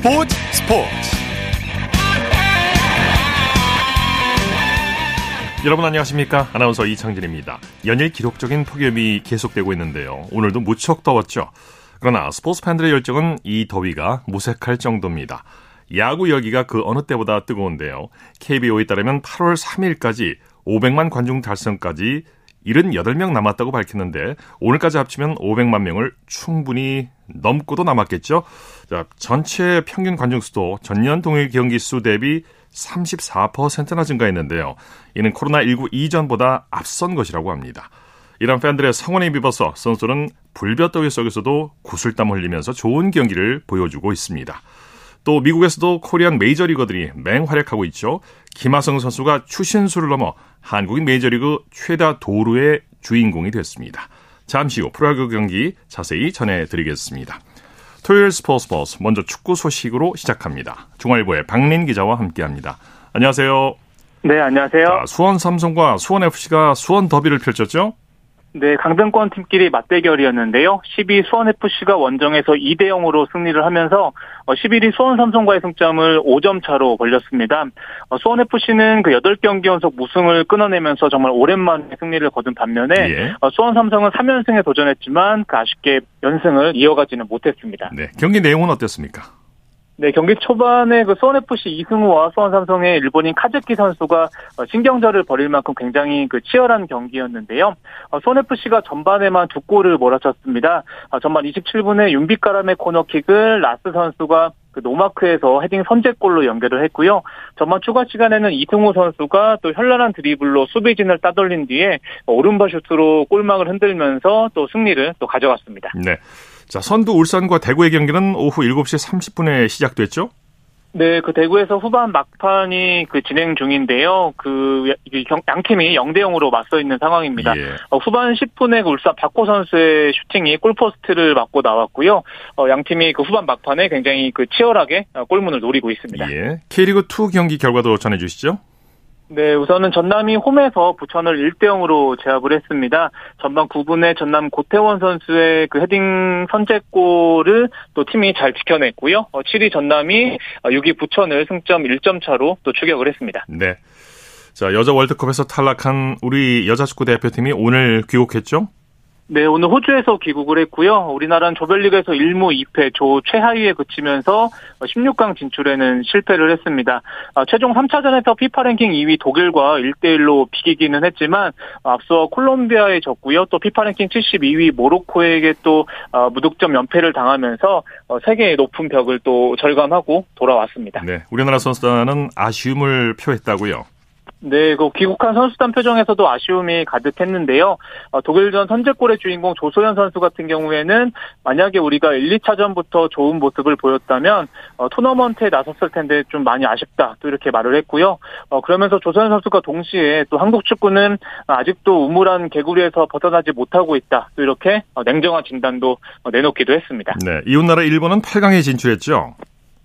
스포츠 스포츠. 여러분 안녕하십니까? 아나운서 이창진입니다. 연일 기록적인 폭염이 계속되고 있는데요. 오늘도 무척 더웠죠. 그러나 스포츠 팬들의 열정은 이 더위가 무색할 정도입니다. 야구 열기가 그 어느 때보다 뜨거운데요. KBO에 따르면 8월 3일까지 500만 관중 달성까지 78명 남았다고 밝혔는데 오늘까지 합치면 500만 명을 충분히 넘고도 남았겠죠. 자, 전체 평균 관중 수도 전년 동일 경기 수 대비 34%나 증가했는데요. 이는 코로나19 이전보다 앞선 것이라고 합니다. 이런 팬들의 성원에 입어서 선수는 불볕더위 속에서도 구슬땀 흘리면서 좋은 경기를 보여주고 있습니다. 또 미국에서도 코리안 메이저리거들이 맹활약하고 있죠. 김하성 선수가 추신수를 넘어 한국인 메이저리그 최다 도루의 주인공이 됐습니다. 잠시 후 프로야구 경기 자세히 전해드리겠습니다. 토요일 스포츠 버스 먼저 축구 소식으로 시작합니다. 중앙일보의 박린 기자와 함께합니다. 안녕하세요. 네, 안녕하세요. 자, 수원 삼성과 수원 FC가 수원 더비를 펼쳤죠? 네, 강등권 팀끼리 맞대결이었는데요. 12 수원FC가 원정에서 2대 0으로 승리를 하면서 11위 어, 수원 삼성과의 승점을 5점 차로 벌렸습니다. 어, 수원FC는 그 8경기 연속 무승을 끊어내면서 정말 오랜만에 승리를 거둔 반면에 예. 어, 수원 삼성은 3연승에 도전했지만 그 아쉽게 연승을 이어가지는 못했습니다. 네, 경기 내용은 어땠습니까? 네, 경기 초반에 그 수원FC 이승우와 수원삼성의 일본인 카즈키 선수가 어, 신경전을 벌일 만큼 굉장히 그 치열한 경기였는데요. 어, 수원FC가 전반에만 두 골을 몰아쳤습니다. 어, 전반 27분에 윤빛가람의 코너킥을 라스 선수가 그 노마크에서 헤딩 선제골로 연결을 했고요. 전반 추가 시간에는 이승우 선수가 또 현란한 드리블로 수비진을 따돌린 뒤에 오른발 슈트로 골망을 흔들면서 또 승리를 또 가져갔습니다. 네. 자, 선두 울산과 대구의 경기는 오후 7시 30분에 시작됐죠? 네, 그 대구에서 후반 막판이 그 진행 중인데요. 그 양 팀이 0대 0으로 맞서 있는 상황입니다. 예. 어, 후반 10분에 그 울산 박호 선수의 슈팅이 골포스트를 맞고 나왔고요. 어, 양 팀이 그 후반 막판에 굉장히 그 치열하게 어, 골문을 노리고 있습니다. 예. K리그 2 경기 결과도 전해 주시죠. 네, 우선은 전남이 홈에서 부천을 1대 0으로 제압을 했습니다. 전반 9분에 전남 고태원 선수의 그 헤딩 선제골을 또 팀이 잘 지켜냈고요. 7위 어, 전남이 6위 부천을 승점 1점 차로 또 추격을 했습니다. 네. 자, 여자 월드컵에서 탈락한 우리 여자 축구 대표팀이 오늘 귀국했죠? 네, 오늘 호주에서 귀국을 했고요. 우리나라는 조별리그에서 1무 2패 조 최하위에 그치면서 16강 진출에는 실패를 했습니다. 아, 최종 3차전에서 피파 랭킹 2위 독일과 1대1로 비기기는 했지만 앞서 콜롬비아에 졌고요. 또 피파 랭킹 72위 모로코에게 또 아, 무득점 연패를 당하면서 어, 세계의 높은 벽을 또 절감하고 돌아왔습니다. 네, 우리나라 선수단은 아쉬움을 표했다고요. 네, 그 귀국한 선수단 표정에서도 아쉬움이 가득했는데요. 어, 독일전 선제골의 주인공 조소연 선수 같은 경우에는 만약에 우리가 1, 2차전부터 좋은 모습을 보였다면 어, 토너먼트에 나섰을 텐데 좀 많이 아쉽다 또 이렇게 말을 했고요. 어, 그러면서 조소연 선수가 동시에 또 한국 축구는 아직도 우물한 개구리에서 벗어나지 못하고 있다 또 이렇게 어, 냉정한 진단도 어, 내놓기도 했습니다. 네, 이웃나라 일본은 8강에 진출했죠.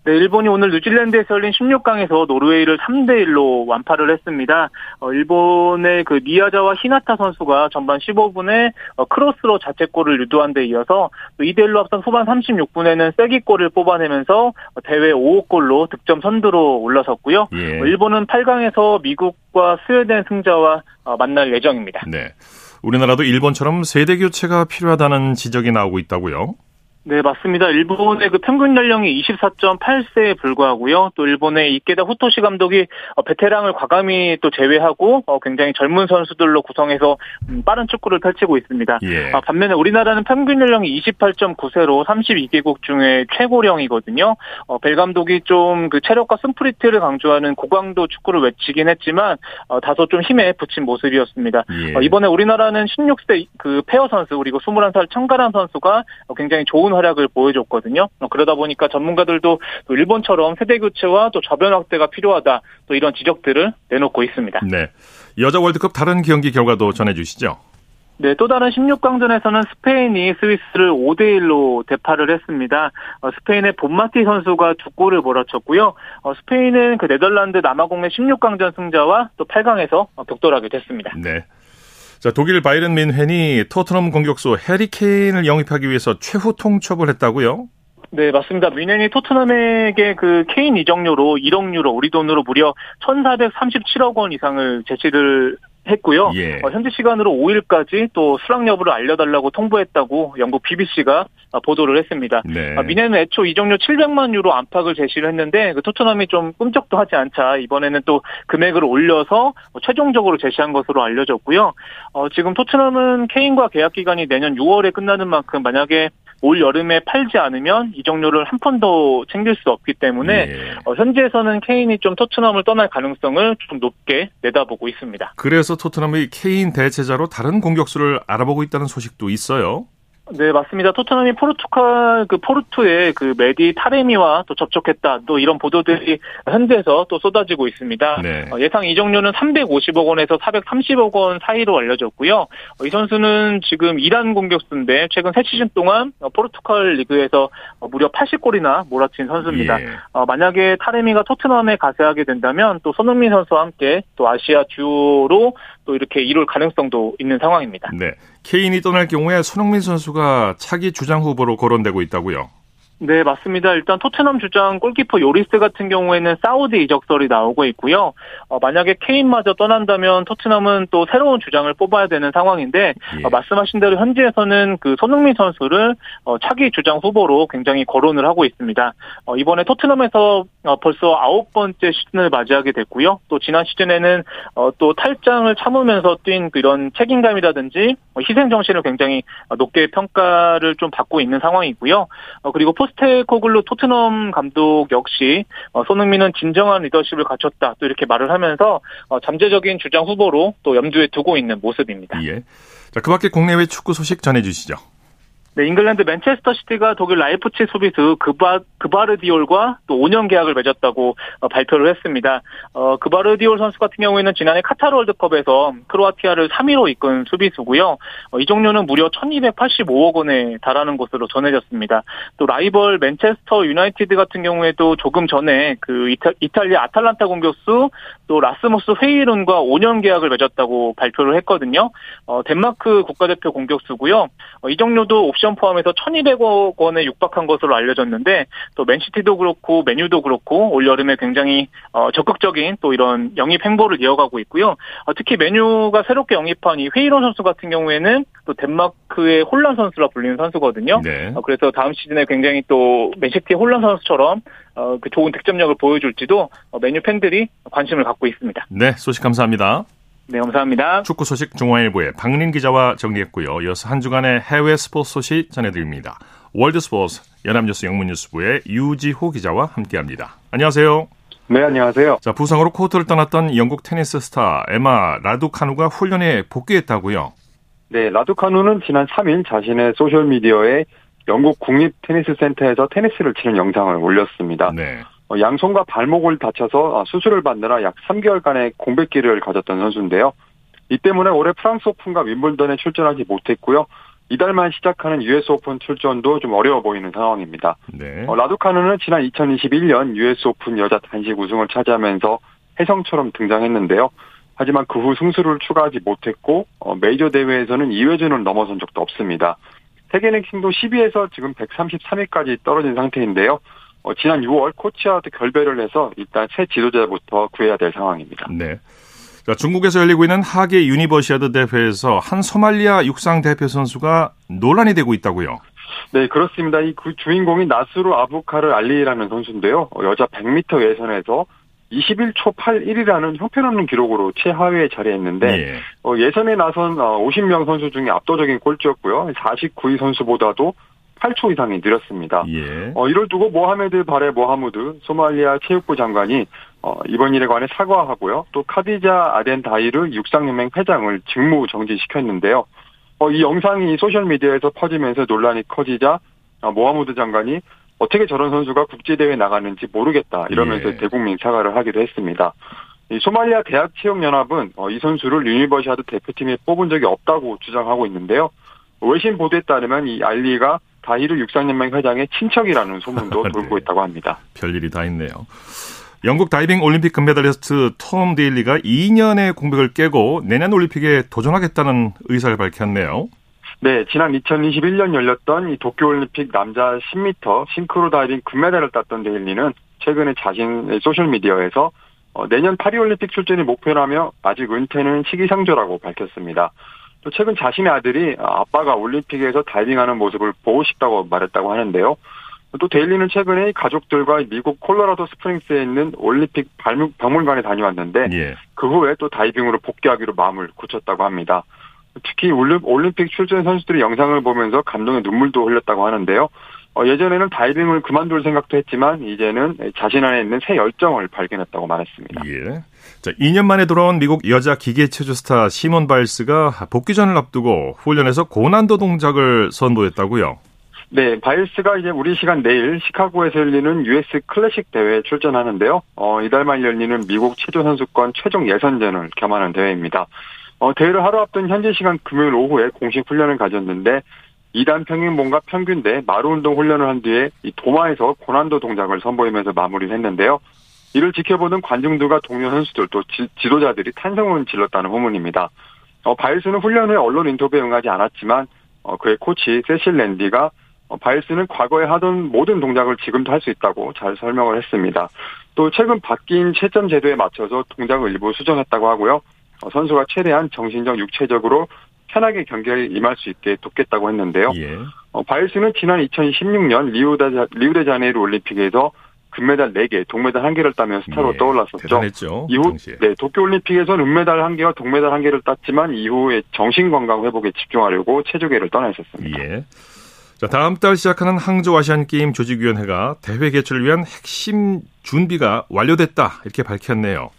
네, 일본이 오늘 뉴질랜드에서 열린 16강에서 노르웨이를 3대 1로 완파를 했습니다. 어, 일본의 그 미야자와 히나타 선수가 전반 15분에 어, 크로스로 자책골을 유도한 데 이어서 2대 1로 앞선 후반 36분에는 쐐기골을 뽑아내면서 대회 5호 골로 득점 선두로 올라섰고요. 예. 어, 일본은 8강에서 미국과 스웨덴 승자와 어, 만날 예정입니다. 네. 우리나라도 일본처럼 세대 교체가 필요하다는 지적이 나오고 있다고요? 네, 맞습니다. 일본의 그 평균 연령이 24.8세에 불과하고요. 또 일본의 이케다 후토시 감독이 어, 베테랑을 과감히 또 제외하고 어, 굉장히 젊은 선수들로 구성해서 음, 빠른 축구를 펼치고 있습니다. 예. 아, 반면에 우리나라는 평균 연령이 28.9세로 32개국 중에 최고령이거든요. 어, 벨 감독이 좀 그 체력과 스프린트를 강조하는 고강도 축구를 외치긴 했지만 다소 좀 힘에 부친 모습이었습니다. 예. 이번에 우리나라는 16세 그 페어 선수 그리고 21살 천가람 선수가 굉장히 좋은 활약을 보여줬거든요. 어, 그러다 보니까 전문가들도 일본처럼 세대 교체와 또 저변 확대가 필요하다. 또 이런 지적들을 내놓고 있습니다. 네. 여자 월드컵 다른 경기 결과도 전해주시죠. 네, 또 다른 16강전에서는 스페인이 스위스를 5대1로 대파를 했습니다. 어, 스페인의 본마티 선수가 두 골을 몰아쳤고요. 어, 스페인은 그 네덜란드 남아공의 16강전 승자와 또 8강에서 격돌하게 됐습니다. 네. 자, 독일 바이른 뮌헨이 토트넘 공격수 해리 케인을 영입하기 위해서 최후 통첩을 했다고요? 네, 맞습니다. 뮌헨이 토트넘에게 그 케인 이적료로 1억 유로, 우리 돈으로 무려 1,437억 원 이상을 제시를 했고요. 예. 어, 현지 시간으로 5일까지 또 수락 여부를 알려달라고 통보했다고 영국 BBC가 어, 보도를 했습니다. 네. 아, 뮌헨은 애초 이적료 700만 유로 안팎을 제시를 했는데 그 토트넘이 좀 꿈쩍도 하지 않자 이번에는 또 금액을 올려서 뭐 최종적으로 제시한 것으로 알려졌고요. 어, 지금 토트넘은 케인과 계약 기간이 내년 6월에 끝나는 만큼 만약에 올 여름에 팔지 않으면 이적료를 한푼더 챙길 수 없기 때문에 예. 어, 현지에서는 케인이 좀 토트넘을 떠날 가능성을 좀 높게 내다보고 있습니다. 그래서 토트넘이 케인 대체자로 다른 공격수를 알아보고 있다는 소식도 있어요. 네, 맞습니다. 토트넘이 포르투갈 그 포르투의 그 메디 타레미와 또 접촉했다. 또 이런 보도들이 현지에서 또 쏟아지고 있습니다. 네. 어, 예상 이적료는 350억 원에서 430억 원 사이로 알려졌고요. 어, 이 선수는 지금 이란 공격수인데 최근 새 시즌 동안 어, 포르투갈 리그에서 어, 무려 80골이나 몰아친 선수입니다. 예. 어, 만약에 타레미가 토트넘에 가세하게 된다면 또 손흥민 선수와 함께 또 아시아 듀오로 또 이렇게 이룰 가능성도 있는 상황입니다. 네. 케인이 떠날 경우에 손흥민 선수가 차기 주장 후보로 거론되고 있다고요. 네, 맞습니다. 일단 토트넘 주장 골키퍼 요리스 같은 경우에는 사우디 이적설이 나오고 있고요. 어, 만약에 케인마저 떠난다면 토트넘은 또 새로운 주장을 뽑아야 되는 상황인데 예. 어, 말씀하신 대로 현지에서는 그 손흥민 선수를 어, 차기 주장 후보로 굉장히 거론을 하고 있습니다. 어, 이번에 토트넘에서 어, 벌써 아홉 번째 시즌을 맞이하게 됐고요. 또 지난 시즌에는 어, 또 탈장을 참으면서 뛴 그런 책임감이라든지 희생 정신을 굉장히 높게 평가를 좀 받고 있는 상황이고요. 그리고 포스테코글루 토트넘 감독 역시 어, 손흥민은 진정한 리더십을 갖췄다 또 이렇게 말을 하면서 어, 잠재적인 주장 후보로 또 염두에 두고 있는 모습입니다. 예. 자, 그밖에 국내외 축구 소식 전해주시죠. 네, 잉글랜드 맨체스터 시티가 독일 라이프치히 수비수 그바, 그바르디올과 또 5년 계약을 맺었다고 어, 발표를 했습니다. 어, 그바르디올 선수 같은 경우에는 지난해 카타르 월드컵에서 크로아티아를 3위로 이끈 수비수고요. 어, 이적료는 무려 1285억 원에 달하는 것으로 전해졌습니다. 또 라이벌 맨체스터 유나이티드 같은 경우에도 조금 전에 그 이타, 이탈리아 아탈란타 공격수 또 라스무스 헤이룬과 5년 계약을 맺었다고 발표를 했거든요. 어, 덴마크 국가대표 공격수고요. 어, 이적료도 옵션 포함해서 1,200억 원에 육박한 것으로 알려졌는데 또 맨시티도 그렇고 맨유도 그렇고 올 여름에 굉장히 어, 적극적인 또 이런 영입 행보를 이어가고 있고요. 어, 특히 메뉴가 새롭게 영입한 이 회이론 선수 같은 경우에는 또 덴마크의 혼란 선수라 불리는 선수거든요. 네. 어, 그래서 다음 시즌에 굉장히 또 맨시티의 혼란 선수처럼 어, 그 좋은 득점력을 보여줄지도 어, 메뉴 팬들이 관심을 갖고 있습니다. 네, 소식 감사합니다. 네, 감사합니다. 축구 소식 중앙일보의 박린 기자와 정리했고요. 이어서 한 주간의 해외 스포츠 소식 전해드립니다. 월드스포츠 연합뉴스 영문뉴스부의 유지호 기자와 함께합니다. 안녕하세요. 네, 안녕하세요. 자, 부상으로 코트를 떠났던 영국 테니스 스타 에마 라두카누가 훈련에 복귀했다고요? 네, 라두카누는 지난 3일 자신의 소셜미디어에 영국 국립 테니스 센터에서 테니스를 치는 영상을 올렸습니다. 네. 어, 양손과 발목을 다쳐서 아, 수술을 받느라 약 3개월간의 공백기를 가졌던 선수인데요. 이 때문에 올해 프랑스 오픈과 윈블던에 출전하지 못했고요. 이달 말 시작하는 US 오픈 출전도 좀 어려워 보이는 상황입니다. 네. 어, 라두카누는 지난 2021년 US 오픈 여자 단식 우승을 차지하면서 혜성처럼 등장했는데요. 하지만 그 후 승수를 추가하지 못했고 어, 메이저 대회에서는 2회전을 넘어선 적도 없습니다. 세계 랭킹도 10위에서 지금 133위까지 떨어진 상태인데요. 어, 지난 6월 코치와 결별을 해서 일단 새 지도자부터 구해야 될 상황입니다. 네. 자, 중국에서 열리고 있는 하계 유니버시아드 대회에서 한 소말리아 육상 대표 선수가 논란이 되고 있다고요. 네, 그렇습니다. 이 그 주인공이 나스루 아부카르 알리라는 선수인데요. 어, 여자 100m 예선에서 21초 81이라는 형편없는 기록으로 최하위에 자리했는데 예. 어, 예선에 나선 50명 어, 선수 중에 압도적인 꼴찌였고요. 49위 선수보다도 8초 이상이 느렸습니다. 예. 어, 이를 두고 모하메드 바레 모하무드 소말리아 체육부 장관이 어, 이번 일에 관해 사과하고요. 또 카디자 아덴 다이르 육상연맹 회장을 직무 정지시켰는데요. 어, 이 영상이 소셜미디어에서 퍼지면서 논란이 커지자 어, 모하무드 장관이 어떻게 저런 선수가 국제대회 나가는지 모르겠다 이러면서 예. 대국민 사과를 하기도 했습니다. 이 소말리아 대학체육연합은 어, 이 선수를 유니버시아드 대표팀에 뽑은 적이 없다고 주장하고 있는데요. 외신 보도에 따르면 이 알리가 다이르 육상연맹 회장의 친척이라는 소문도 네. 돌고 있다고 합니다. 별일이 다 있네요. 영국 다이빙 올림픽 금메달리스트 톰 데일리가 2년의 공백을 깨고 내년 올림픽에 도전하겠다는 의사를 밝혔네요. 네, 지난 2021년 열렸던 이 도쿄올림픽 남자 10m 싱크로 다이빙 금메달을 땄던 데일리는 최근에 자신의 소셜미디어에서 어, 내년 파리올림픽 출전이 목표라며 아직 은퇴는 시기상조라고 밝혔습니다. 또 최근 자신의 아들이 아빠가 올림픽에서 다이빙하는 모습을 보고 싶다고 말했다고 하는데요. 또 데일리는 최근에 가족들과 미국 콜로라도 스프링스에 있는 올림픽 박물관에 다녀왔는데 예. 그 후에 또 다이빙으로 복귀하기로 마음을 굳혔다고 합니다. 특히 올림픽 출전 선수들의 영상을 보면서 감동의 눈물도 흘렸다고 하는데요. 어, 예전에는 다이빙을 그만둘 생각도 했지만 이제는 자신 안에 있는 새 열정을 발견했다고 말했습니다. 예. 자, 2년 만에 돌아온 미국 여자 기계 체조 스타 시몬 바일스가 복귀전을 앞두고 훈련에서 고난도 동작을 선보였다고요. 네, 바일스가 이제 우리 시간 내일 시카고에서 열리는 US 클래식 대회에 출전하는데요. 어, 이달 말 열리는 미국 체조 선수권 최종 예선전을 겸하는 대회입니다. 어, 대회를 하루 앞둔 현지 시간 금요일 오후에 공식 훈련을 가졌는데 2단 평행봉과 평균대 마루 운동 훈련을 한 뒤에 이 도마에서 고난도 동작을 선보이면서 마무리를 했는데요. 이를 지켜보는 관중들과 동료 선수들 또 지, 도자들이 탄성을 질렀다는 후문입니다. 어, 바일스는 훈련 후에 언론 인터뷰에 응하지 않았지만 어, 그의 코치 세실 랜디가 어, 바일스는 과거에 하던 모든 동작을 지금도 할 수 있다고 잘 설명을 했습니다. 또 최근 바뀐 채점 제도에 맞춰서 동작을 일부 수정했다고 하고요. 어, 선수가 최대한 정신적, 육체적으로 편하게 경기에 임할 수 있게 돕겠다고 했는데요. 예. 어, 바일스는 지난 2016년 리우데, 리우데자네이루 올림픽에서 금메달 4개, 동메달 1개를 따며 스타로 예, 떠올랐었죠. 대단했죠, 이후 당시에. 네, 도쿄올림픽에서는 은메달 1개와 동메달 1개를 땄지만 이후에 정신건강 회복에 집중하려고 체조계를 떠나 있었습니다. 예. 자, 다음 달 시작하는 항저우 아시안 게임 조직위원회가 대회 개최를 위한 핵심 준비가 완료됐다 이렇게 밝혔네요.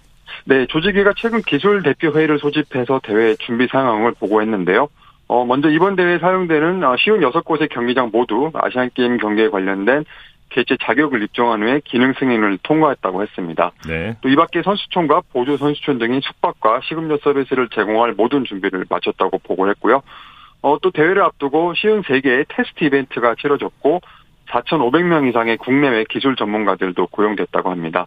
네, 조직위가 최근 기술 대표 회의를 소집해서 대회 준비 상황을 보고했는데요. 어, 먼저 이번 대회에 사용되는 어, 쉬운 6곳의 경기장 모두 아시안게임 경기에 관련된 개최 자격을 입증한 후에 기능 승인을 통과했다고 했습니다. 네. 또 이 밖에 선수촌과 보조 선수촌 등인 숙박과 식음료 서비스를 제공할 모든 준비를 마쳤다고 보고했고요. 어, 또 대회를 앞두고 쉬운 3개의 테스트 이벤트가 치러졌고 4,500명 이상의 국내외 기술 전문가들도 고용됐다고 합니다.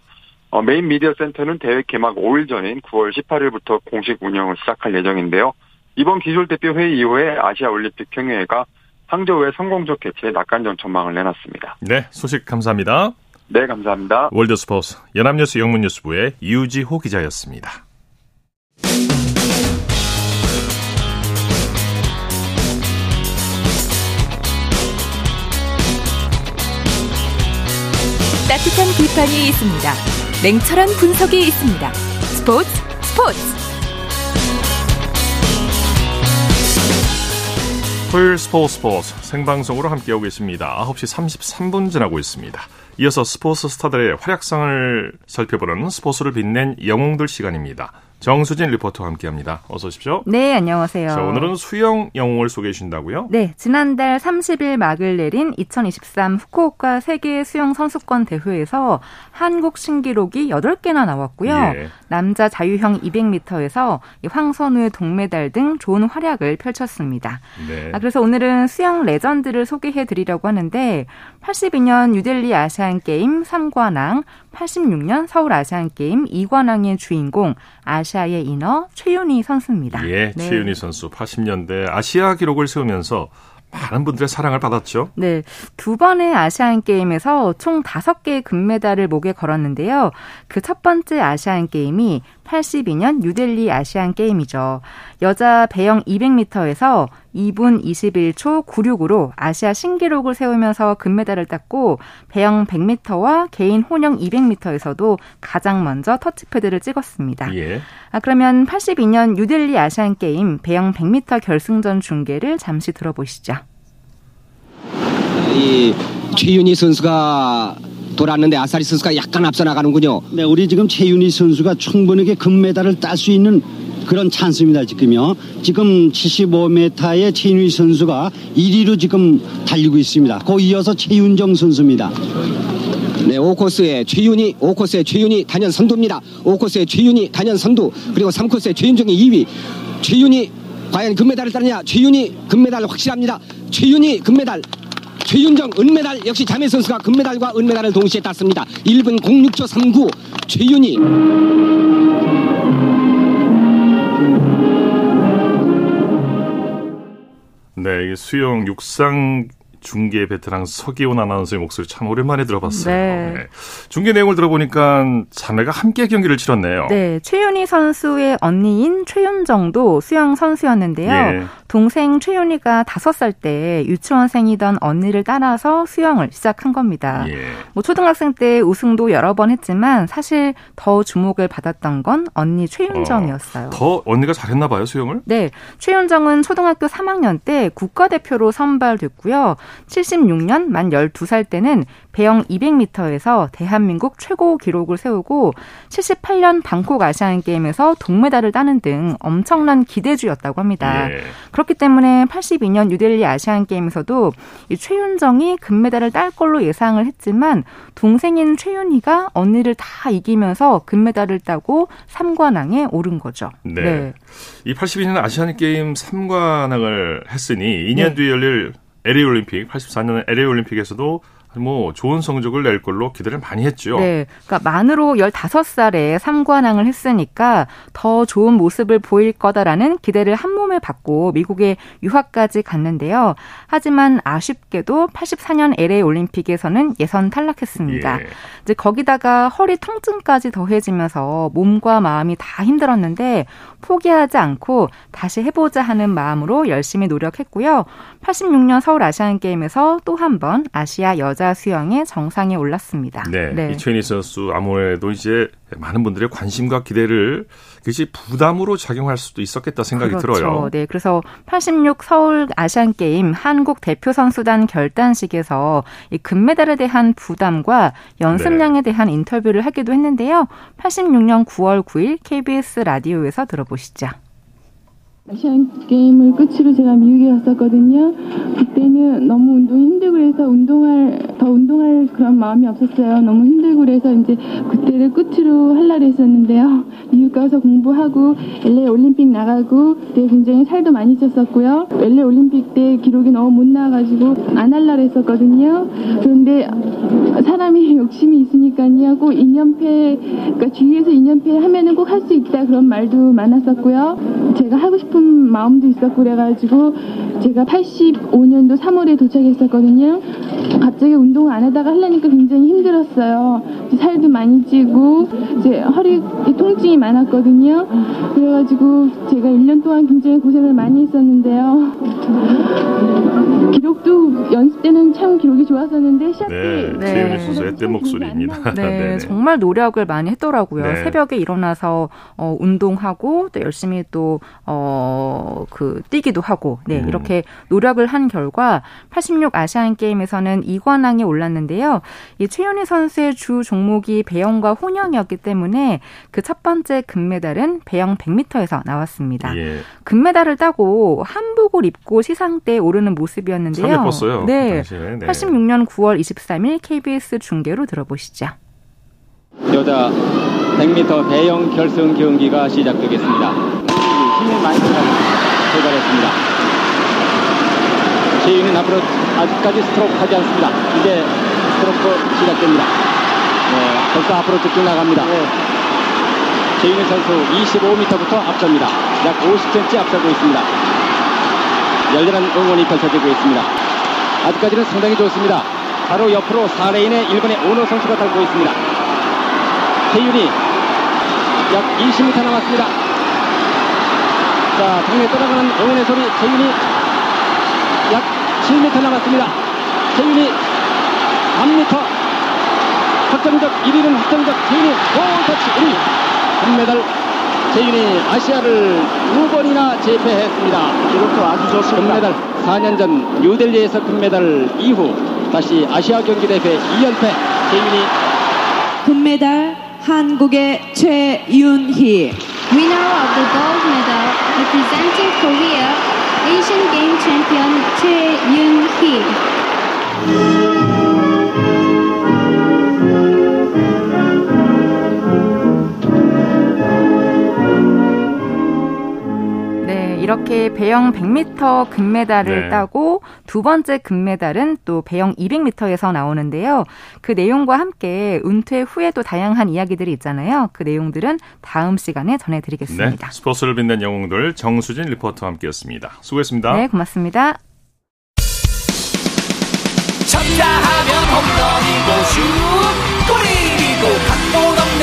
어, 메인 미디어 센터는 대회 개막 5일 전인 9월 18일부터 공식 운영을 시작할 예정인데요. 이번 기술 대표 회의 이후에 아시아 올림픽 평의회가 항저우의 성공적 개최에 낙관적 전망을 내놨습니다. 네, 소식 감사합니다. 네, 감사합니다. 월드스포스 연합뉴스 영문뉴스부의 이우지호 기자였습니다. 따뜻한 비판이 있습니다. 냉철한 분석이 있습니다. 스포츠 스포츠 토요일 스포츠 스포츠 생방송으로 함께하고 계십니다. 9시 33분 지나고 있습니다. 이어서 스포츠 스타들의 활약상을 살펴보는 스포츠를 빛낸 영웅들 시간입니다. 정수진 리포터와 함께합니다. 어서 오십시오. 네, 안녕하세요. 자, 오늘은 수영 영웅을 소개해 주신다고요? 네, 지난달 30일 막을 내린 2023 후쿠오카 세계 수영 선수권 대회에서 한국 신기록이 8개나 나왔고요. 예. 남자 자유형 200m에서 황선우의 동메달 등 좋은 활약을 펼쳤습니다. 네. 아, 그래서 오늘은 수영 레전드를 소개해 드리려고 하는데 82년 뉴델리 아시안 게임 3관왕, 86년 서울 아시안 게임 2관왕의 주인공 아시아의 인어 최윤희 선수입니다. 예, 네. 최윤희 선수 80년대 아시아 기록을 세우면서 많은 분들의 사랑을 받았죠. 네. 두 번의 아시안 게임에서 총 다섯 개의 금메달을 목에 걸었는데요. 그 첫 번째 아시안 게임이 82년 뉴델리 아시안 게임이죠. 여자 배영 200m에서 2분 21초 96으로 아시아 신기록을 세우면서 금메달을 땄고 배영 100m와 개인 혼영 200m에서도 가장 먼저 터치패드를 찍었습니다. 예. 아, 그러면 82년 뉴델리 아시안 게임 배영 100m 결승전 중계를 잠시 들어보시죠. 이 최윤희 선수가 돌았는데 아사리 선수가 약간 앞서 나가는군요. 네, 우리 지금 최윤희 선수가 충분하게 금메달을 딸 수 있는 그런 찬스입니다, 지금요. 지금 75m의 최윤희 선수가 1위로 지금 달리고 있습니다. 그 이어서 최윤정 선수입니다. 네, 5코스의 최윤희, 5코스의 최윤희 단연 선두입니다. 5코스의 최윤희 단연 선두, 그리고 3코스의 최윤정이 2위. 최윤희 과연 금메달을 따느냐? 최윤희 금메달 확실합니다. 최윤희 금메달 최윤정 은메달 역시 자매 선수가 금메달과 은메달을 동시에 땄습니다. 1분 06초 39 최윤희 네, 네, 수영 육상 중계 베테랑 서기훈 아나운서의 목소리 참 오랜만에 들어봤어요. 네. 네. 중계 내용을 들어보니까 자매가 함께 경기를 치렀네요. 네, 최윤희 선수의 언니인 최윤정도 수영 선수였는데요. 예. 동생 최윤희가 다섯 살 때 유치원생이던 언니를 따라서 수영을 시작한 겁니다. 예. 뭐 초등학생 때 우승도 여러 번 했지만 사실 더 주목을 받았던 건 언니 최윤정이었어요. 어, 더 언니가 잘했나 봐요, 수영을? 네. 최윤정은 초등학교 3학년 때 국가대표로 선발됐고요. 76년 만 12살 때는 배영 200m에서 대한민국 최고 기록을 세우고 78년 방콕 아시안 게임에서 동메달을 따는 등 엄청난 기대주였다고 합니다. 예. 그렇기 때문에 82년 뉴델리 아시안 게임에서도 이 최윤정이 금메달을 딸 걸로 예상을 했지만 동생인 최윤희가 언니를 다 이기면서 금메달을 따고 3관왕에 오른 거죠. 네. 네. 이 82년 아시안 게임 3관왕을 했으니 2년 네. 뒤에 열릴 LA 올림픽 84년 LA 올림픽에서도 뭐 좋은 성적을 낼 걸로 기대를 많이 했죠. 네. 그러니까 만으로 15살에 3관왕을 했으니까 더 좋은 모습을 보일 거다라는 기대를 한 몸에 받고 미국에 유학까지 갔는데요. 하지만 아쉽게도 84년 LA 올림픽에서는 예선 탈락했습니다. 예. 이제 거기다가 허리 통증까지 더해지면서 몸과 마음이 다 힘들었는데 포기하지 않고 다시 해보자 하는 마음으로 열심히 노력했고요. 86년 서울 아시안 게임에서 또 한 번 아시아 여자 수영의 정상에 올랐습니다. 네, 네. 이채니 선수 아무래도 이제 많은 분들의 관심과 기대를 그것이 부담으로 작용할 수도 있었겠다 생각이 그렇죠. 들어요. 네, 그래서 86 서울 아시안 게임 한국 대표 선수단 결단식에서 이 금메달에 대한 부담과 연습량에 네. 대한 인터뷰를 하기도 했는데요. 86년 9월 9일 KBS 라디오에서 들어보시죠. 아시안 게임을 끝으로 제가 미국에 갔었거든요. 그때는 너무 운동이 힘들고 그래서 운동할 더 운동할 그런 마음이 없었어요. 너무 힘들고 그래서 이제 그때를 끝으로 할라 그랬었는데요. 미국 가서 공부하고 LA 올림픽 나가고 그때 굉장히 살도 많이 쪘었고요. LA 올림픽 때 기록이 너무 못 나와가지고 안 할라 그랬었거든요. 그런데 사람이 욕심이 있으니까요. 꼭 2년패 그러니까 주위에서 2년패 하면은 꼭 할 수 있다 그런 말도 많았었고요. 제가 하고 싶은 싶은 마음도 있었고 그래가지고 제가 85년도 3월에 도착했었거든요. 갑자기 운동을 안 하다가 하려니까 굉장히 힘들었어요. 살도 많이 찌고 이제 허리 통증이 많았거든요. 그래가지고 제가 1년 동안 굉장히 고생을 많이 했었는데요. 기록도 연습 때는 참 기록이 좋았었는데 시합 때 네, 최윤희 선수의 때 목소리입니다. 네, 정말 노력을 많이 했더라고요. 네. 새벽에 일어나서 어, 운동하고 또 열심히 또 어, 그 뛰기도 하고 네, 음. 이렇게 노력을 한 결과 86 아시안 게임에서는 2관왕에 올랐는데요. 이 최윤희 선수의 주 종목이 배영과 혼영이었기 때문에 그 첫 번째 금메달은 배영 100m에서 나왔습니다. 예. 금메달을 따고 한복을 입고 시상대에 오르는 모습이었는데요. 참 예뻤어요. 네. 네. 86년 9월 23일 KBS 중계로 들어보시죠. 여자 100m 배영 결승 경기가 시작되겠습니다. 힘을 많이 출발했습니다. 최윤은 앞으로 아직까지 스트로크 하지 않습니다. 이제 스트로크 시작됩니다. 네, 벌써 앞으로 쭉쭉 나갑니다. 네. 최윤희 선수 25m부터 앞섭니다. 약 50cm 앞서고 있습니다. 열렬한 응원이 펼쳐지고 있습니다. 아직까지는 상당히 좋습니다. 바로 옆으로 4레인에 일본의 오노 선수가 달고 있습니다. 최윤희 약 20m 남았습니다. 자, 당에 떠나가는 응원의 소리 최윤희 약 7m 남았습니다. 최윤희 3m 확정적 1위는 확정적 최윤희 고터치 1위 금메달 최윤희 아시아를 두 번이나 제패했습니다. 이것도 아주 좋습니다. 금메달 4년 전 뉴델리에서 금메달 이후 다시 아시아 경기 대회 2연패 최윤희 금메달 한국의 최윤희 Winner of the gold medal representing Korea Asian Game Champion Chee Yong Hee. 이렇게 배영 100m 금메달을 네. 따고 두 번째 금메달은 또 배영 200m에서 나오는데요. 그 내용과 함께 은퇴 후에도 다양한 이야기들이 있잖아요. 그 내용들은 다음 시간에 전해드리겠습니다. 네, 스포츠를 빛낸 영웅들 정수진 리포터와 함께했습니다. 수고했습니다. 네, 고맙습니다. 쳤다 하면 홈런이고 슛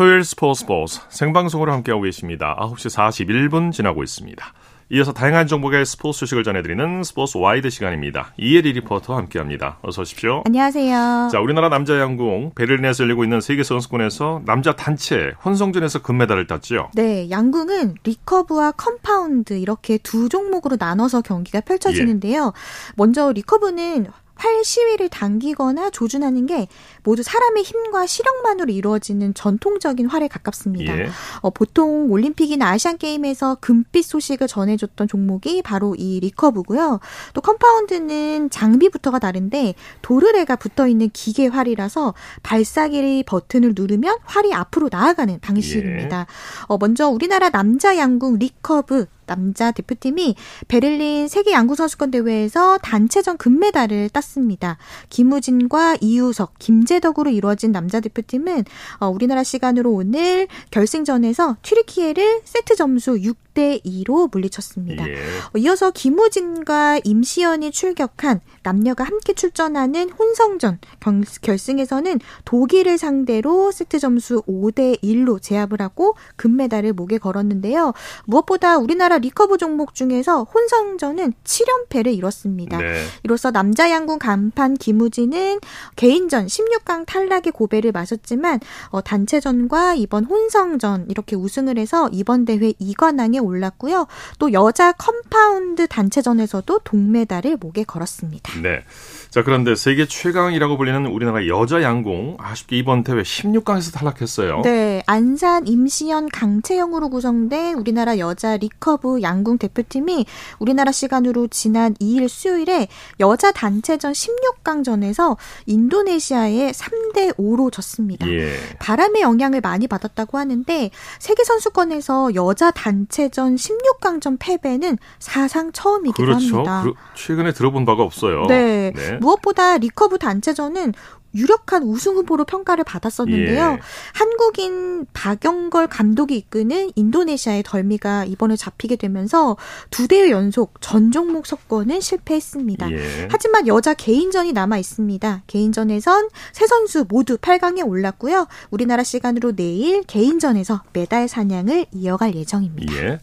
토요일 스포츠 스포츠 생방송으로 함께하고 계십니다. 9시 41분 지나고 있습니다. 이어서 다양한 종목의 스포츠 소식을 전해드리는 스포츠 와이드 시간입니다. 이혜리 리포터와 함께합니다. 어서 오십시오. 안녕하세요. 자, 우리나라 남자 양궁 베를린에서 열리고 있는 세계 선수권에서 남자 단체 혼성전에서 금메달을 땄죠. 네, 양궁은 리커브와 컴파운드 이렇게 두 종목으로 나눠서 경기가 펼쳐지는데요. 예. 먼저 리커브는 활 시위를 당기거나 조준하는 게 모두 사람의 힘과 시력만으로 이루어지는 전통적인 활에 가깝습니다. 예. 어, 보통 올림픽이나 아시안 게임에서 금빛 소식을 전해줬던 종목이 바로 이 리커브고요. 또 컴파운드는 장비부터가 다른데 도르래가 붙어 있는 기계 활이라서 발사기 버튼을 누르면 활이 앞으로 나아가는 방식입니다. 예. 어, 먼저 우리나라 남자 양궁 리커브 남자 대표팀이 베를린 세계 양궁 선수권 대회에서 단체전 금메달을 땄습니다. 김우진과 이우석, 김제덕으로 이루어진 남자 대표팀은 어, 우리나라 시간으로 오늘 결승전에서 튀르키예를 세트 점수 6대 2로 물리쳤습니다. 예. 어, 이어서 김우진과 임시현이 출격한 남녀가 함께 출전하는 혼성전 결승에서는 독일을 상대로 세트 점수 5대 1로 제압을 하고 금메달을 목에 걸었는데요. 무엇보다 우리나라 리커브 종목 중에서 혼성전은 7연패를 이뤘습니다. 네. 이로써 남자 양궁 간판 김우진은 개인전 16강 탈락의 고배를 마셨지만 어, 단체전과 이번 혼성전 이렇게 우승을 해서 이번 대회 2관왕에 올랐고요. 또 여자 컴파운드 단체전에서도 동메달을 목에 걸었습니다. 네. 자, 그런데 세계 최강이라고 불리는 우리나라 여자 양궁 아쉽게 이번 대회 16강에서 탈락했어요. 네. 안산, 임시현, 강채영으로 구성된 우리나라 여자 리커브 양궁 대표팀이 우리나라 시간으로 지난 2일 수요일에 여자 단체전 16강전에서 인도네시아에 3대 5로 졌습니다. 예. 바람의 영향을 많이 받았다고 하는데 세계 선수권에서 여자 단체전 16강전 패배는 사상 처음이기도 그렇죠. 합니다. 그, 최근에 들어본 바가 없어요. 네. 네. 무엇보다 recurve 단체전은 유력한 우승 후보로 평가를 받았었는데요. 예. 한국인 박영걸 감독이 이끄는 인도네시아에 덜미가 이번에 잡히게 되면서 두 대회 연속 전 종목 석권은 실패했습니다. 예. 하지만 여자 개인전이 남아 있습니다. 개인전에선 세 선수 모두 8강에 올랐고요. 우리나라 시간으로 내일 개인전에서 메달 사냥을 이어갈 예정입니다. 예.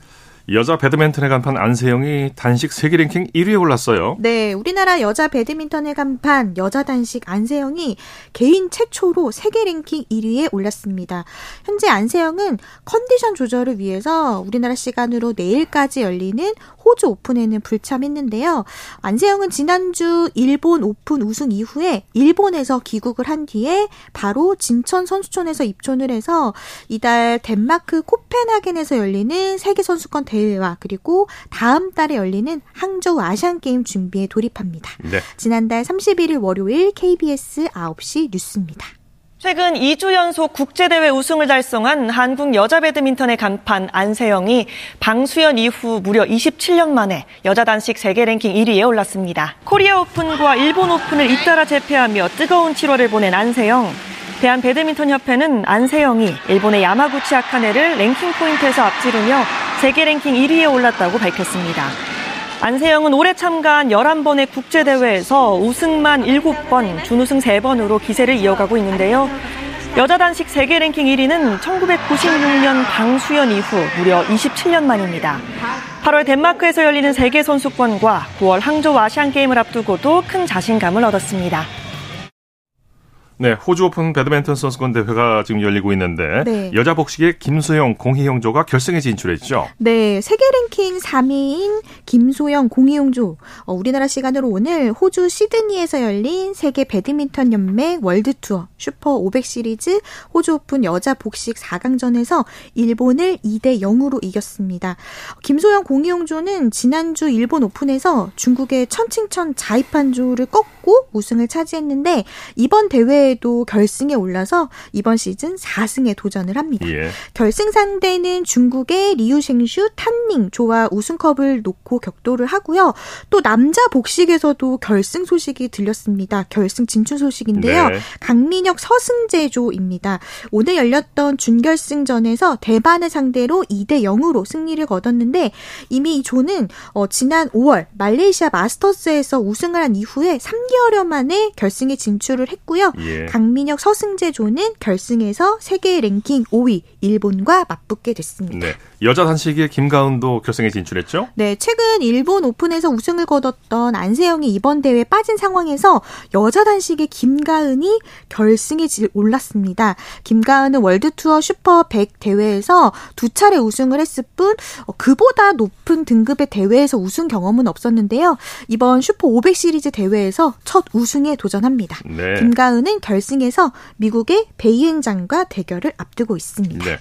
여자 배드민턴의 간판 안세영이 단식 세계 랭킹 1위에 올랐어요. 네, 우리나라 여자 배드민턴의 간판 여자 단식 안세영이 개인 최초로 세계 랭킹 1위에 올랐습니다. 현재 안세영은 컨디션 조절을 위해서 우리나라 시간으로 내일까지 열리는 호주 오픈에는 불참했는데요. 안세영은 지난주 일본 오픈 우승 이후에 일본에서 귀국을 한 뒤에 바로 진천 선수촌에서 입촌을 해서 이달 덴마크 코펜하겐에서 열리는 세계 선수권 대 회와 그리고 다음 달에 열리는 항저우 아시안 게임 준비에 돌입합니다. 네. 지난달 31일 월요일 KBS 9시 뉴스입니다. 최근 2주 연속 국제대회 우승을 달성한 한국 여자 배드민턴의 간판 안세영이 방수연 이후 무려 27년 만에 여자 단식 세계 랭킹 1위에 올랐습니다. 코리아 오픈과 일본 오픈을 잇따라 제패하며 뜨거운 7월을 보낸 안세영. 대한 배드민턴 협회는 안세영이 일본의 야마구치 아카네를 랭킹 포인트에서 앞지르며 세계 랭킹 1위에 올랐다고 밝혔습니다. 안세영은 올해 참가한 11번의 국제대회에서 우승만 7번, 준우승 3번으로 기세를 이어가고 있는데요. 여자 단식 세계 랭킹 1위는 1996년 방수연 이후 무려 27년 만입니다. 8월 덴마크에서 열리는 세계 선수권과 9월 항저우 아시안 게임을 앞두고도 큰 자신감을 얻었습니다. 네, 호주 오픈 배드민턴 선수권 대회가 지금 열리고 있는데 네. 여자 복식의 김소영, 공희용조가 결승에 진출했죠. 네, 세계 랭킹 3위인 김소영, 공희용조. 어, 우리나라 시간으로 오늘 호주 시드니에서 열린 세계 배드민턴 연맹 월드 투어 슈퍼 500 시리즈 호주 오픈 여자 복식 4강전에서 일본을 2대 0으로 이겼습니다. 김소영, 공희영조는 지난주 일본 오픈에서 중국의 천칭천 자이판조를 꺾고 우승을 차지했는데 이번 대회 이후에도 결승에 올라서 이번 시즌 4승에 도전을 합니다. 예. 결승 상대는 중국의 리우셴슈 탄닝 조와 우승컵을 놓고 격돌을 하고요. 또 남자 복식에서도 결승 소식이 들렸습니다. 결승 진출 소식인데요. 네. 강민혁 서승재 조입니다. 오늘 열렸던 준결승전에서 대반을 상대로 2대 0으로 승리를 거뒀는데 이미 이 조는 어, 지난 5월 말레이시아 마스터스에서 우승을 한 이후에 3개월여 만에 결승에 진출을 했고요. 예. 강민혁 서승재 조는 결승에서 세계 랭킹 5위 일본과 맞붙게 됐습니다. 네. 여자 단식의 김가은도 결승에 진출했죠? 네, 최근 일본 오픈에서 우승을 거뒀던 안세영이 이번 대회에 빠진 상황에서 여자 단식의 김가은이 결승에 올랐습니다. 김가은은 월드투어 슈퍼 100 대회에서 두 차례 우승을 했을 뿐 어, 그보다 높은 등급의 대회에서 우승 경험은 없었는데요. 이번 슈퍼 500 시리즈 대회에서 첫 우승에 도전합니다. 네. 김가은은 결승에서 미국의 베이웬장과 대결을 앞두고 있습니다. 네.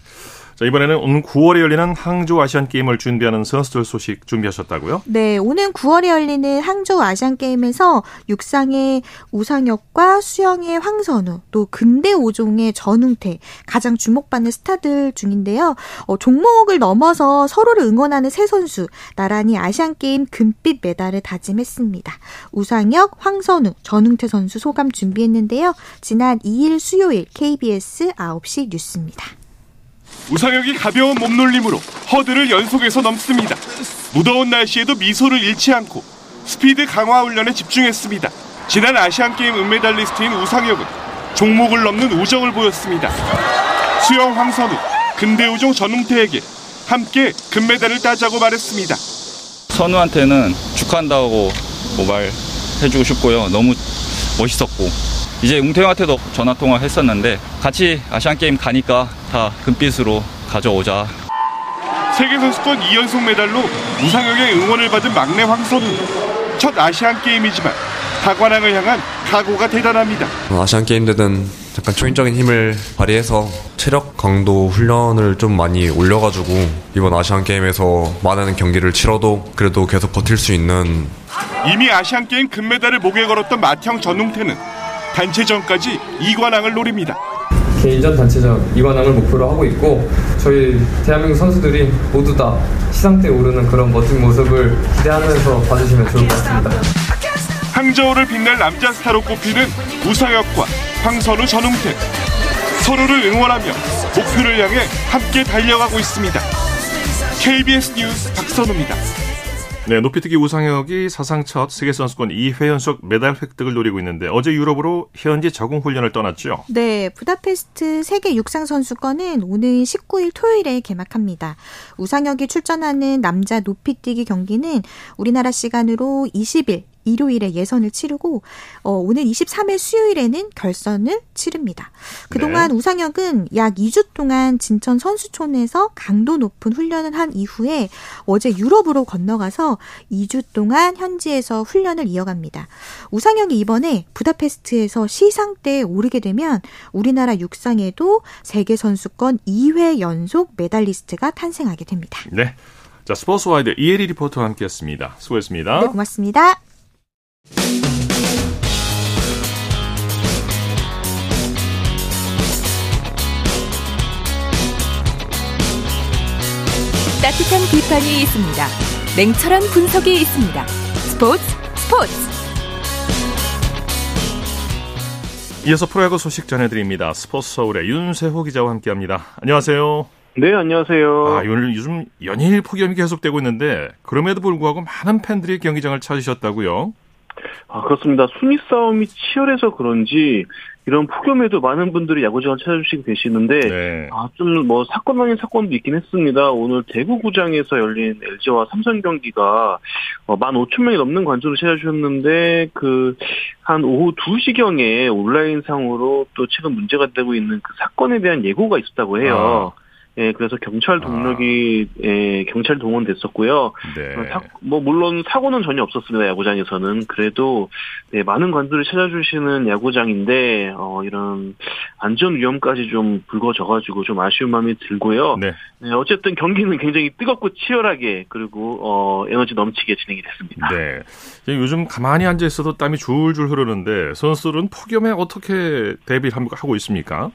자, 이번에는 오는 9월에 열리는 항저우 아시안 게임을 준비하는 선수들 소식 준비하셨다고요? 네, 오는 9월에 열리는 항저우 아시안 게임에서 육상의 우상혁과 수영의 황선우, 또 근대 5종의 전웅태 가장 주목받는 스타들 중인데요. 어, 종목을 넘어서 서로를 응원하는 세 선수 나란히 아시안 게임 금빛 메달을 다짐했습니다. 우상혁, 황선우, 전웅태 선수 소감 준비했는데요. 지난 2일 수요일 KBS 9시 뉴스입니다. 우상혁이 가벼운 몸놀림으로 허들을 연속해서 넘습니다. 무더운 날씨에도 미소를 잃지 않고 스피드 강화 훈련에 집중했습니다. 지난 아시안게임 은메달리스트인 우상혁은 종목을 넘는 우정을 보였습니다. 수영 황선우, 근대우종 전웅태에게 함께 금메달을 따자고 말했습니다. 선우한테는 축하한다고 뭐 말해주고 싶고요. 너무 멋있었고 이제 웅태형한테도 전화 통화 했었는데 같이 아시안 게임 가니까 다 금빛으로 가져오자. 세계 선수권 2연속 메달로 우상혁의 응원을 받은 막내 황선우. 첫 아시안 게임이지만 다관왕을 향한 각오가 대단합니다. 아시안 게임 되든 약간 초인적인 힘을 발휘해서 체력 강도 훈련을 좀 많이 올려가지고 이번 아시안 게임에서 많은 경기를 치러도 그래도 계속 버틸 수 있는 이미 아시안 게임 금메달을 목에 걸었던 마형 전웅태는 단체전까지 2관왕을 노립니다. 개인전, 단체전 2관왕을 목표로 하고 있고 저희 대한민국 선수들이 모두 다 시상대에 오르는 그런 멋진 모습을 기대하면서 봐주시면 좋을 것 같습니다. 항저우를 빛낼 남자 스타로 꼽히는 우상혁과 황선우 전웅태 서로를 응원하며 목표를 향해 함께 달려가고 있습니다. KBS 뉴스 박선우입니다. 네, 높이뛰기 우상혁이 사상 첫 세계 선수권 2회 연속 메달 획득을 노리고 있는데 어제 유럽으로 현지 적응 훈련을 떠났죠. 네, 부다페스트 세계 육상 선수권은 오늘 19일 토요일에 개막합니다. 우상혁이 출전하는 남자 높이뛰기 경기는 우리나라 시간으로 20일 일요일에 예선을 치르고 어, 오늘 23일 수요일에는 결선을 치릅니다. 그동안 네. 우상혁은 약 2주 동안 진천 선수촌에서 강도 높은 훈련을 한 이후에 어제 유럽으로 건너가서 2주 동안 현지에서 훈련을 이어갑니다. 우상혁이 이번에 부다페스트에서 시상대에 오르게 되면 우리나라 육상에도 세계 선수권 2회 연속 메달리스트가 탄생하게 됩니다. 네. 자, 스포츠와이드 이혜리 리포터와 함께했습니다. 수고했습니다. 네, 고맙습니다. 따뜻한 비판이 있습니다. 냉철한 분석이 있습니다. 스포츠 스포츠. 이어서 프로야구 소식 전해드립니다. 스포츠 서울의 윤세호 기자와 함께합니다. 안녕하세요. 네, 안녕하세요. 아, 오늘 요즘 연일 폭염이 계속되고 있는데 그럼에도 불구하고 많은 팬들이 경기장을 찾으셨다고요? 아, 그렇습니다. 순위 싸움이 치열해서 그런지 이런 폭염에도 많은 분들이 야구장을 찾아주시고 계시는데 네. 아, 좀 뭐 사건 아닌 사건도 있긴 했습니다. 오늘 대구구장에서 열린 LG와 삼성 경기가 어, 15,000명이 넘는 관중을 찾아주셨는데 그 한 오후 2시경에 온라인상으로 또 최근 문제가 되고 있는 그 사건에 대한 예고가 있었다고 해요. 아. 예, 그래서 경찰 동력이 아. 예, 경찰 동원됐었고요. 네. 어, 사, 뭐 물론 사고는 전혀 없었습니다. 야구장에서는 그래도 네, 많은 관들을 찾아주시는 야구장인데 어, 이런 안전 위험까지 좀 불거져가지고 좀 아쉬운 마음이 들고요. 네. 네, 어쨌든 경기는 굉장히 뜨겁고 치열하게 그리고 어, 에너지 넘치게 진행이 됐습니다. 네. 요즘 가만히 앉아 있어도 땀이 줄줄 흐르는데 선수들은 폭염에 어떻게 대비를 하고 있습니까?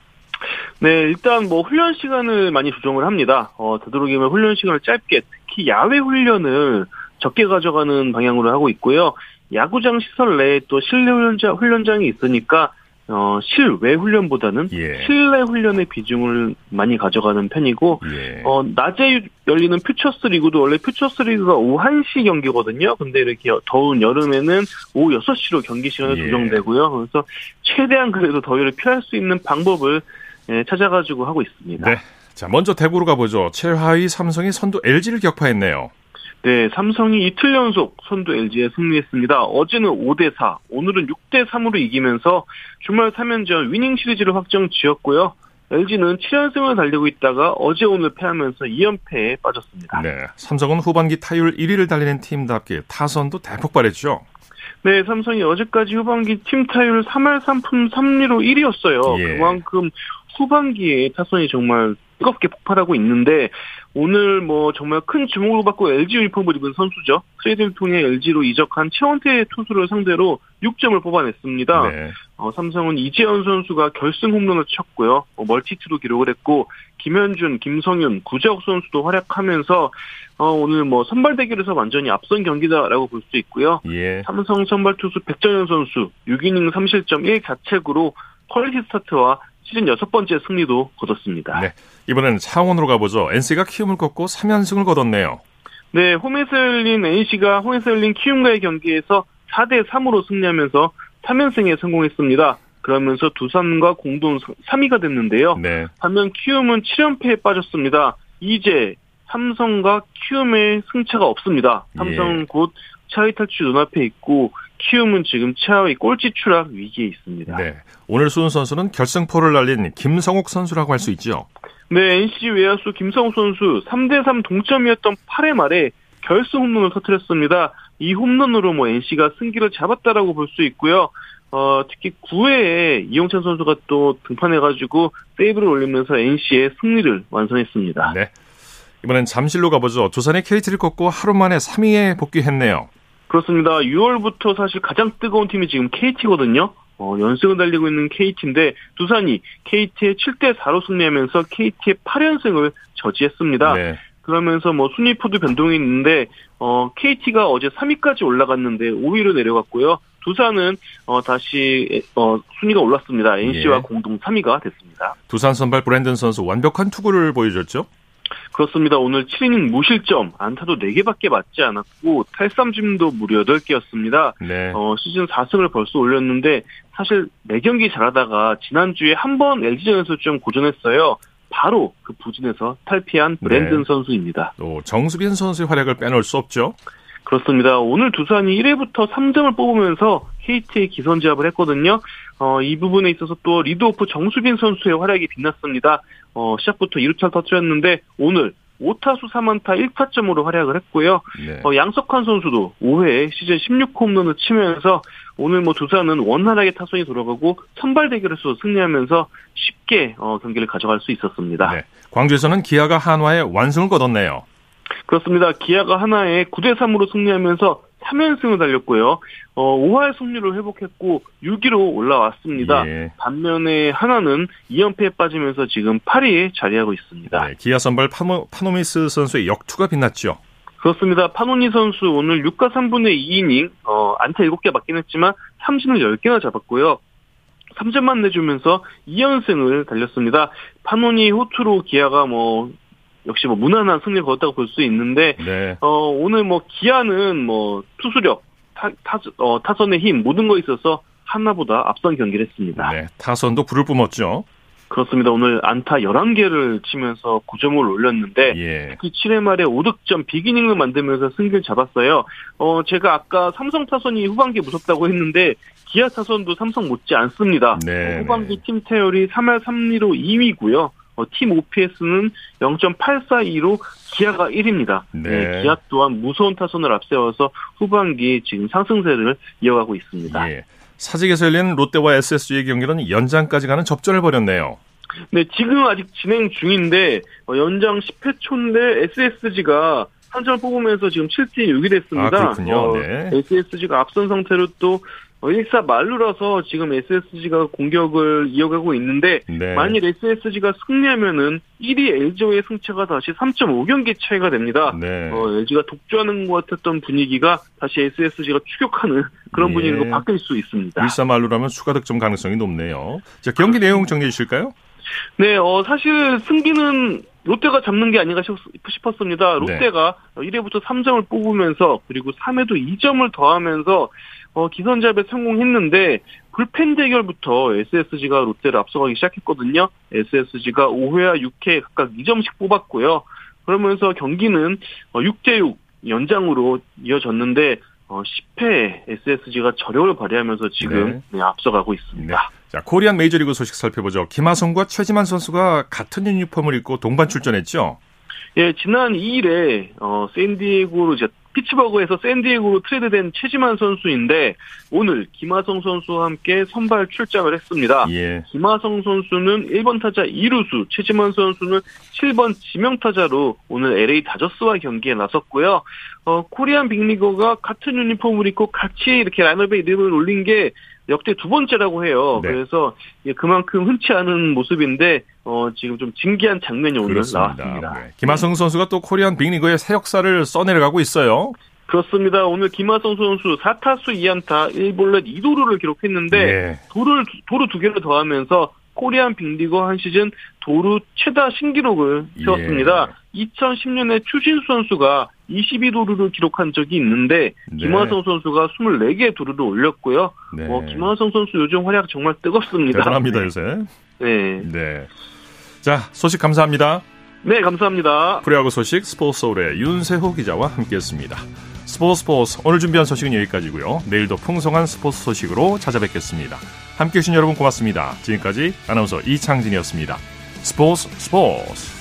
네, 일단 뭐 훈련 시간을 많이 조정을 합니다. 어, 되도록이면 훈련 시간을 짧게, 특히 야외 훈련을 적게 가져가는 방향으로 하고 있고요. 야구장 시설 내에 또 실내 훈련장, 훈련장이 있으니까 어, 실외 훈련보다는 예. 실내 훈련의 비중을 많이 가져가는 편이고, 예. 어, 낮에 열리는 퓨처스 리그도 원래 퓨처스 리그가 오후 1시 경기거든요. 근데 이렇게 더운 여름에는 오후 6시로 경기 시간이 예. 조정되고요. 그래서 최대한 그래도 더위를 피할 수 있는 방법을 예, 찾아가지고 하고 있습니다. 네. 자, 먼저 대구로 가보죠. 최하위 삼성이 선두 LG를 격파했네요. 네, 삼성이 이틀 연속 선두 LG에 승리했습니다. 어제는 5대 4, 오늘은 6대 3으로 이기면서 주말 3연전 위닝 시리즈를 확정 지었고요. LG는 7연승을 달리고 있다가 어제 오늘 패하면서 2연패에 빠졌습니다. 네, 삼성은 후반기 타율 1위를 달리는 팀답게 타선도 대폭발했죠. 네, 삼성이 어제까지 후반기 팀 타율 3할 3푼 3리로 1위였어요. 예. 그만큼 후반기에 타선이 정말 뜨겁게 폭발하고 있는데 오늘 뭐 정말 큰 주목을 받고 LG 유니폼을 입은 선수죠. 트레이드를 통해 LG로 이적한 최원태 투수를 상대로 6점을 뽑아냈습니다. 네. 어, 삼성은 이재현 선수가 결승 홈런을 쳤고요. 어, multi hit도 기록을 했고 김현준, 김성윤, 구자욱 선수도 활약하면서 어, 오늘 뭐 선발 대결에서 완전히 앞선 경기다라고 볼 수 있고요. 예. 삼성 선발 투수 백정현 선수 6이닝 3실점 1자책으로 quality start와 시즌 여섯 번째 승리도 거뒀습니다. 네. 이번에는 창원으로 가보죠. NC가 키움을 꺾고 3연승을 거뒀네요. 네, 홈에서 열린 NC가 홈에서 열린 키움과의 경기에서 4대 3으로 승리하면서 3연승에 성공했습니다. 그러면서 두산과 공동 3위가 됐는데요. 네. 반면 키움은 7연패에 빠졌습니다. 이제 삼성과 키움의 승차가 없습니다. 삼성은 예. 곧 차위 탈출 눈앞에 있고 키움은 지금 차위 꼴찌 추락 위기에 있습니다. 네. 오늘 수훈 선수는 결승포를 날린 김성욱 선수라고 할 수 있죠. 네, NC 외야수 김성욱 선수 3대3 동점이었던 8회 말에 결승 홈런을 터뜨렸습니다. 이 홈런으로 뭐 NC가 승기를 잡았다라고 볼 수 있고요. 어, 특히 9회에 이용찬 선수가 또 등판해가지고 세이브를 올리면서 NC의 승리를 완성했습니다. 네. 이번엔 잠실로 가보죠. 조선의 KT를 꺾고 하루 만에 3위에 복귀했네요. 그렇습니다. 6월부터 사실 가장 뜨거운 팀이 지금 KT거든요. 어, 연승을 달리고 있는 KT인데 두산이 KT의 7대 4로 승리하면서 KT의 8연승을 저지했습니다. 네. 그러면서 뭐 순위포도 변동이 있는데 어, KT가 어제 3위까지 올라갔는데 5위로 내려갔고요. 두산은 어, 다시 어, 순위가 올랐습니다. NC와 예. 공동 3위가 됐습니다. 두산 선발 브랜든 선수 완벽한 투구를 보여줬죠? 그렇습니다. 오늘 7이닝 무실점, 안타도 4개밖에 맞지 않았고 탈삼진도 무려 8개였습니다. 네. 어, 시즌 4승을 벌써 올렸는데 사실 4경기 잘하다가 지난주에 한 번 LG전에서 좀 고전했어요. 바로 그 부진에서 탈피한 브랜든 네. 선수입니다. 또 정수빈 선수의 활약을 빼놓을 수 없죠. 그렇습니다. 오늘 두산이 1회부터 3점을 뽑으면서 KT의 기선 제압을 했거든요. 어, 이 부분에 있어서 또 리드오프 정수빈 선수의 활약이 빛났습니다. 어, 시작부터 2루차를 터뜨렸는데 오늘 5타수 3안타 1타점으로 활약을 했고요. 네. 어, 양석환 선수도 5회에 시즌 16홈런을 치면서 오늘 뭐 두산은 원활하게 타선이 돌아가고 선발 대결에서 승리하면서 쉽게 어, 경기를 가져갈 수 있었습니다. 네. 광주에서는 기아가 한화에 완승을 거뒀네요. 그렇습니다. 기아가 하나에 9대 3으로 승리하면서 3연승을 달렸고요. 어, 5할 승률을 회복했고 6위로 올라왔습니다. 예. 반면에 하나는 2연패에 빠지면서 지금 8위에 자리하고 있습니다. 네, 기아 선발 파노, 파노미스 선수의 역투가 빛났죠. 그렇습니다. 파노니 선수 오늘 6과 3분의 2이닝 어, 안타 7개 맞긴 했지만 삼진을 10개나 잡았고요. 3점만 내주면서 2연승을 달렸습니다. 파노니 호투로 기아가 뭐 역시 뭐 무난한 승리를 거뒀다고 볼 수 있는데 네. 어, 오늘 뭐 기아는 뭐 투수력, 타, 타, 어, 타선의 힘 모든 거 있어서 하나보다 앞선 경기를 했습니다. 네, 타선도 불을 뿜었죠. 그렇습니다. 오늘 안타 11개를 치면서 9점을 올렸는데 예. 특히 7회 말에 5득점 비기닝을 만들면서 승기를 잡았어요. 어, 제가 아까 삼성 타선이 후반기 무섭다고 했는데 기아 타선도 삼성 못지 않습니다. 네, 후반기 네. 팀 태열이 3할 3리로 2위고요. 어, 팀 OPS는 0.842로 기아가 1위입니다. 네. 네, 기아 또한 무서운 타선을 앞세워서 후반기 지금 상승세를 이어가고 있습니다. 예. 사직에서 열린 롯데와 SSG의 경기는 연장까지 가는 접전을 벌였네요. 네, 지금 아직 진행 중인데 어, 연장 10회 초인데 SSG가 한 점을 뽑으면서 지금 7대 6이 됐습니다. 아, 그렇군요. 어, 네. SSG가 앞선 상태로 또 1사 어, 말루라서 지금 SSG가 공격을 이어가고 있는데 네. 만일 SSG가 승리하면은 1위 LG와의 승차가 다시 3.5경기 차이가 됩니다. 네. 어, LG가 독주하는 것 같았던 분위기가 다시 SSG가 추격하는 그런 예. 분위기로 바뀔 수 있습니다. 1사 말루라면 추가 득점 가능성이 높네요. 자, 경기 내용 정리해 주실까요? 네, 어, 사실 승기는 롯데가 잡는 게 아닌가 싶었습니다. 롯데가 네. 1회부터 3점을 뽑으면서 그리고 3회도 2점을 더하면서 어, 기선잡에 성공했는데 불펜 대결부터 SSG가 롯데를 앞서가기 시작했거든요. SSG가 5회와 6회 각각 2점씩 뽑았고요. 그러면서 경기는 6대6 어, 연장으로 이어졌는데 어, 10회 SSG가 저력을 발휘하면서 지금 네. 네, 앞서가고 있습니다. 네. 자, 코리안 메이저리그 소식 살펴보죠. 김하성과 최지만 선수가 같은 유니폼을 입고 동반 출전했죠? 예, 지난 2일에 어 샌디에고로 이제 피츠버그에서 샌디에고로 트레이드된 최지만 선수인데 오늘 김하성 선수와 함께 선발 출장을 했습니다. 예. 김하성 선수는 1번 타자 2루수, 최지만 선수는 7번 지명타자로 오늘 LA 다저스와 경기에 나섰고요. 어, 코리안 빅리거가 같은 유니폼을 입고 같이 이렇게 라인업에 이름을 올린 게 역대 두 번째라고 해요. 네. 그래서 그만큼 흔치 않은 모습인데 어, 지금 좀 진기한 장면이 오늘 그렇습니다. 나왔습니다. 네. 김하성 선수가 또 코리안 빅리그의 새 역사를 써내려가고 있어요. 그렇습니다. 오늘 김하성 선수 4타수 2안타 1볼넷 2도루를 기록했는데 네. 도를 도루 두 개를 더하면서 코리안 빅리거 한 시즌 도루 최다 신기록을 세웠습니다. 예. 2010년에 추신수 선수가 22도루를 기록한 적이 있는데 네. 김하성 선수가 24개 도루를 올렸고요. 네. 어, 김하성 선수 요즘 활약 정말 뜨겁습니다. 대단합니다 네. 요새. 네. 네. 자 소식 감사합니다. 네 감사합니다. 프리야구 소식 스포츠 서울의 윤세호 기자와 함께했습니다. 스포츠 스포츠 오늘 준비한 소식은 여기까지고요. 내일도 풍성한 스포츠 소식으로 찾아뵙겠습니다. 함께해 주신 여러분 고맙습니다. 지금까지 아나운서 이창진이었습니다. 스포츠 스포츠